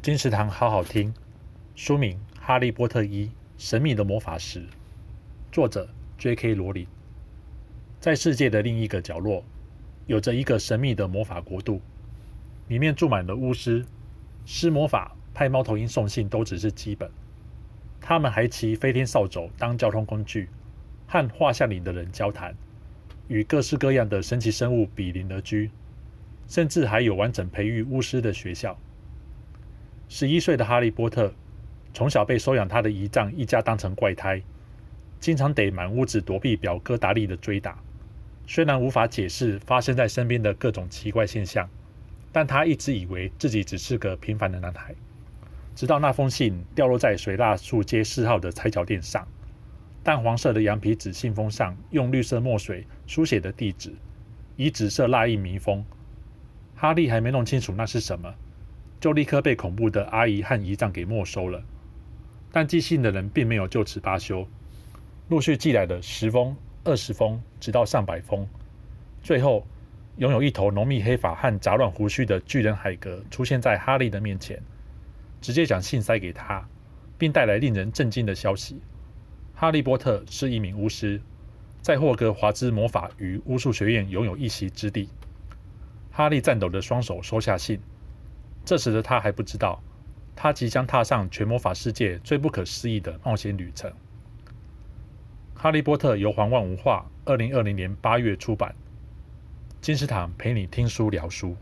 金石堂好好听，书名《哈利波特一：神秘的魔法石》，作者 J.K. 罗琳。在世界的另一个角落，有着一个神秘的魔法国度，里面住满了巫师，施魔法、派猫头鹰送信都只是基本。他们还骑飞天扫帚当交通工具，和画像里的人交谈，与各式各样的神奇生物比邻而居，甚至还有完整培育巫师的学校。十一岁的哈利波特，从小被收养他的姨丈一家当成怪胎，经常得满屋子躲避表哥达利的追打。虽然无法解释发生在身边的各种奇怪现象，但他一直以为自己只是个平凡的男孩。直到那封信掉落在水蜡树街四号的踩脚垫上，淡黄色的羊皮纸信封上用绿色墨水书写的地址，以紫色蜡印密封。哈利还没弄清楚那是什么。就立刻被恐怖的阿姨和姨丈给没收了，但寄信的人并没有就此罢休，陆续寄来了十封、二十封，直到上百封。最后，拥有一头浓密黑发和杂乱胡须的巨人海格出现在哈利的面前，直接将信塞给他，并带来令人震惊的消息：哈利波特是一名巫师，在霍格华兹魔法与巫术学院拥有一席之地。哈利颤抖的双手收下信。这时的他还不知道，他即将踏上全魔法世界最不可思议的冒险旅程。《哈利波特》由黄万无化二零二零年八月出版。金石堂陪你听书聊书。